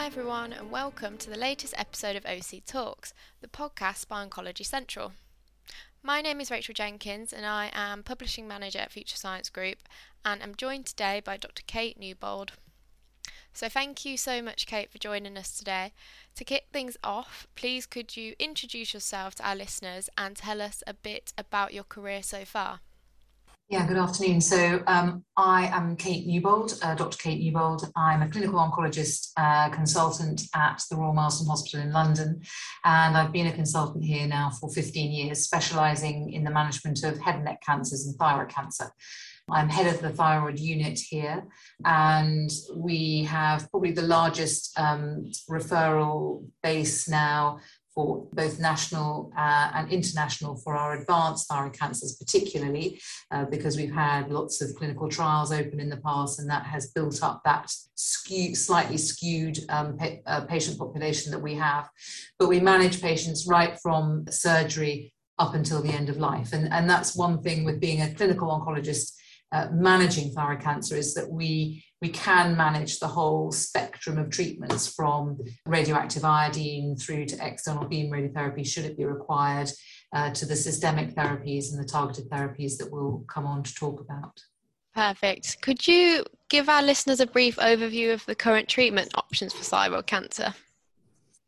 Hi, everyone, and welcome to the latest episode of OC Talks, the podcast by Oncology Central. My name is Rachel Jenkins, and I am Publishing Manager at Future Science Group, and I'm joined today by Dr. Kate Newbold. So, thank you so much, Kate, for joining us today. To kick things off, please could you introduce yourself to our listeners and tell us a bit about your career so far? Yeah, good afternoon. So um, I am Kate Newbold, uh, Dr. Kate Newbold. I'm a clinical oncologist uh, consultant at the Royal Marsden Hospital in London, and I've been a consultant here now for 15 years, specialising in the management of head and neck cancers and thyroid cancer. I'm head of the thyroid unit here, and we have probably the largest um, referral base now for both national uh, and international for our advanced thyroid cancers, particularly uh, because we've had lots of clinical trials open in the past, and that has built up that slightly skewed um, pa- uh, patient population that we have. But we manage patients right from surgery up until the end of life, and, and that's one thing with being a clinical oncologist. Uh, managing thyroid cancer is that we we can manage the whole spectrum of treatments from radioactive iodine through to external beam radiotherapy, should it be required, uh, to the systemic therapies and the targeted therapies that we'll come on to talk about. Perfect. Could you give our listeners a brief overview of the current treatment options for thyroid cancer?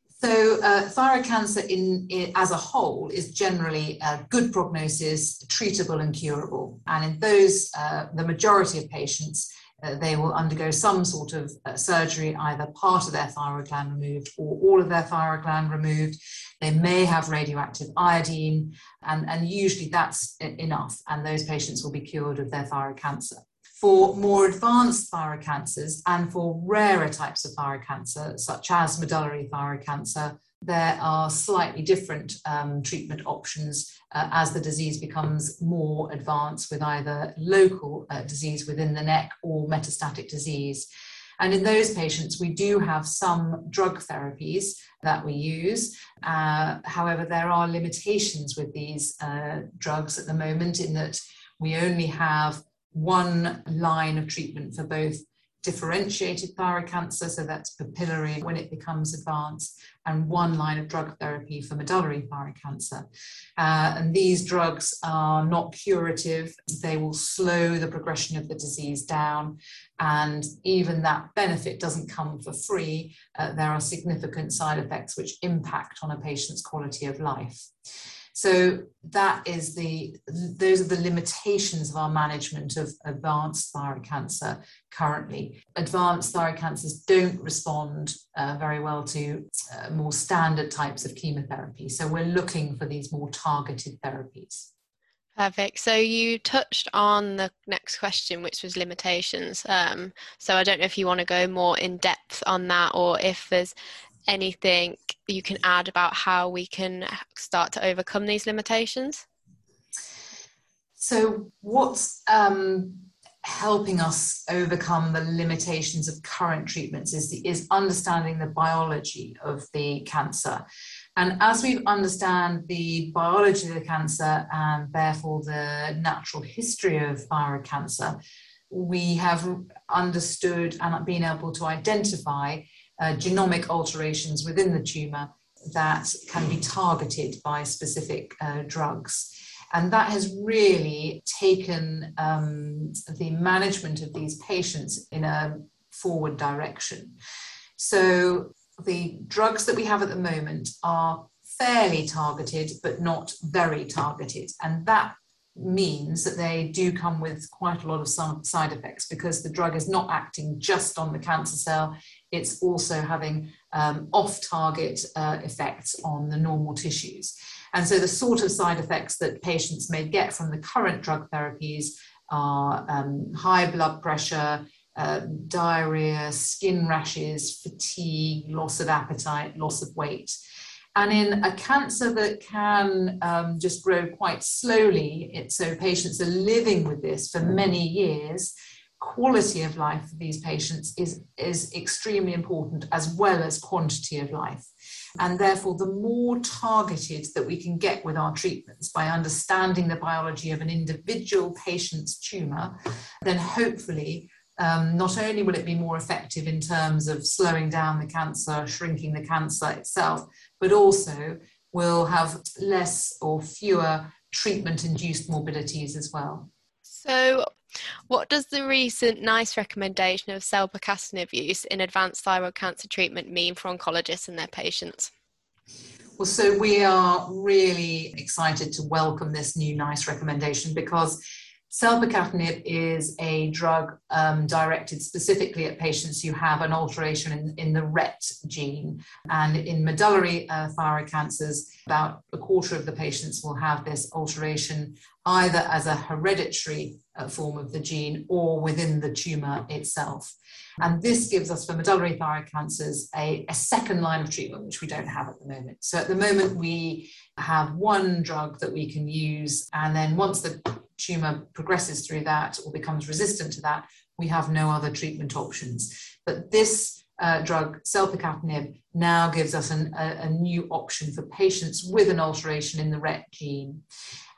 So, uh, thyroid cancer in, in, as a whole is generally a good prognosis, treatable and curable. And in those, uh, the majority of patients, they will undergo some sort of uh, surgery, either part of their thyroid gland removed or all of their thyroid gland removed. They may have radioactive iodine, and, and usually that's enough, and those patients will be cured of their thyroid cancer. For more advanced thyroid cancers and for rarer types of thyroid cancer, such as medullary thyroid cancer, there are slightly different um, treatment options uh, as the disease becomes more advanced with either local uh, disease within the neck or metastatic disease. And in those patients, we do have some drug therapies that we use. Uh, however, there are limitations with these uh, drugs at the moment in that we only have one line of treatment for both differentiated thyroid cancer, so that's papillary when it becomes advanced, and one line of drug therapy for medullary thyroid cancer. Uh, and these drugs are not curative, they will slow the progression of the disease down, and even that benefit doesn't come for free. Uh, there are significant side effects which impact on a patient's quality of life. So that is the those are the limitations of our management of advanced thyroid cancer currently. Advanced thyroid cancers don't respond uh, very well to uh, more standard types of chemotherapy. So we're looking for these more targeted therapies. Perfect. So you touched on the next question, which was limitations. Um, so I don't know if you want to go more in depth on that, or if there's anything you can add about how we can start to overcome these limitations? So, what's um, helping us overcome the limitations of current treatments is, the, is understanding the biology of the cancer. And as we understand the biology of the cancer and therefore the natural history of thyroid cancer, we have understood and been able to identify uh, genomic alterations within the tumor that can be targeted by specific uh, drugs. And that has really taken um, the management of these patients in a forward direction. So, the drugs that we have at the moment are fairly targeted, but not very targeted. And that means that they do come with quite a lot of side effects because the drug is not acting just on the cancer cell, it's also having um, off target uh, effects on the normal tissues. And so, the sort of side effects that patients may get from the current drug therapies are um, high blood pressure, uh, diarrhea, skin rashes, fatigue, loss of appetite, loss of weight. And in a cancer that can um, just grow quite slowly, it, so patients are living with this for many years, quality of life for these patients is, is extremely important as well as quantity of life. And therefore, the more targeted that we can get with our treatments by understanding the biology of an individual patient's tumour, then hopefully um, not only will it be more effective in terms of slowing down the cancer, shrinking the cancer itself, but also will have less or fewer treatment induced morbidities as well. So, what does the recent NICE recommendation of selpercatinib use in advanced thyroid cancer treatment mean for oncologists and their patients? Well, so we are really excited to welcome this new NICE recommendation because Selpercatinib is a drug um, directed specifically at patients who have an alteration in, in the RET gene. And in medullary uh, thyroid cancers, about a quarter of the patients will have this alteration either as a hereditary uh, form of the gene or within the tumor itself. And this gives us, for medullary thyroid cancers, a, a second line of treatment, which we don't have at the moment. So at the moment, we have one drug that we can use. And then once the tumor progresses through that or becomes resistant to that, we have no other treatment options. But this uh, drug, selpercatinib, now gives us an, a, a, new option for patients with an alteration in the RET gene.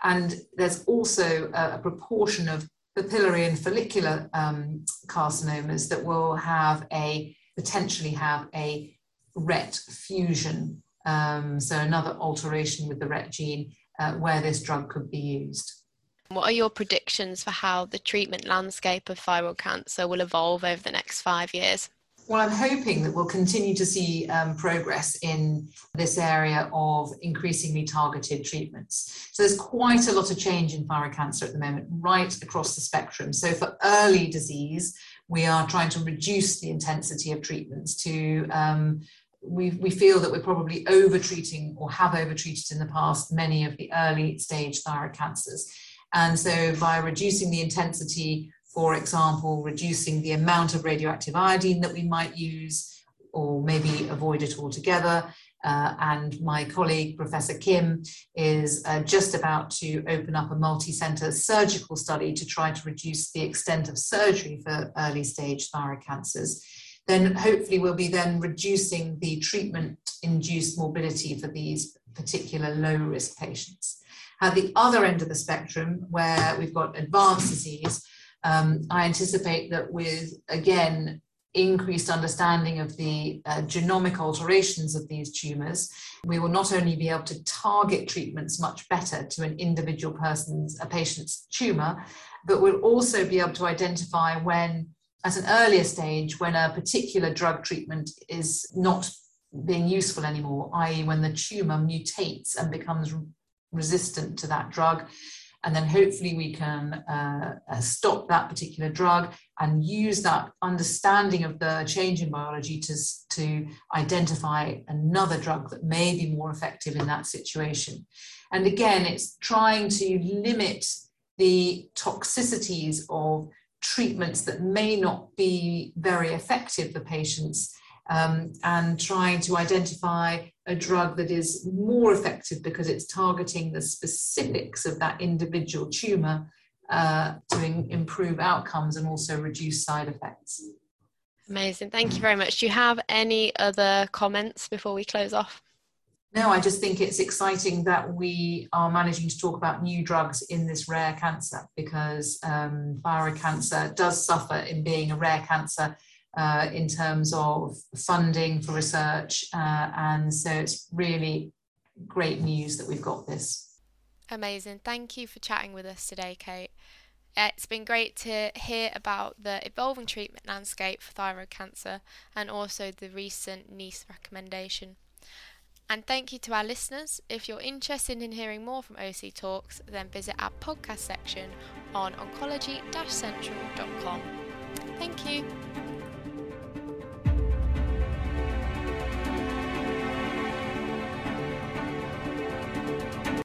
And there's also a, a proportion of papillary and follicular um, carcinomas that will have a potentially have a RET fusion. Um, so another alteration with the RET gene uh, where this drug could be used. What are your predictions for how the treatment landscape of thyroid cancer will evolve over the next five years? Well, I'm hoping that we'll continue to see um, progress in this area of increasingly targeted treatments. So there's quite a lot of change in thyroid cancer at the moment, right across the spectrum. So for early disease, we are trying to reduce the intensity of treatments to um, we, we feel that we're probably over treating or have over treated in the past many of the early stage thyroid cancers. And so by reducing the intensity, for example, reducing the amount of radioactive iodine that we might use, or maybe avoid it altogether. Uh, and my colleague, Professor Kim, is uh, just about to open up a multi-center surgical study to try to reduce the extent of surgery for early stage thyroid cancers. Then hopefully we'll be then reducing the treatment-induced morbidity for these particular low-risk patients. At the other end of the spectrum, where we've got advanced disease, um, I anticipate that with, again, increased understanding of the uh, genomic alterations of these tumors, we will not only be able to target treatments much better to an individual person's, a patient's tumor, but we'll also be able to identify when, at an earlier stage, when a particular drug treatment is not being useful anymore, i.e., when the tumor mutates and becomes resistant to that drug. And then hopefully we can uh, uh, stop that particular drug and use that understanding of the change in biology to, to identify another drug that may be more effective in that situation. And again, it's trying to limit the toxicities of treatments that may not be very effective for patients um, and trying to identify a drug that is more effective because it's targeting the specifics of that individual tumor uh, to in, improve outcomes and also reduce side effects. Amazing. Thank you very much. Do you have any other comments before we close off? No, I just think it's exciting that we are managing to talk about new drugs in this rare cancer because um, thyroid cancer does suffer in being a rare cancer uh, in terms of funding for research. Uh, and so it's really great news that we've got this. Amazing. Thank you for chatting with us today, Kate. It's been great to hear about the evolving treatment landscape for thyroid cancer and also the recent NICE recommendation. And thank you to our listeners. If you're interested in hearing more from OC Talks, then visit our podcast section on oncology central.com. Thank you.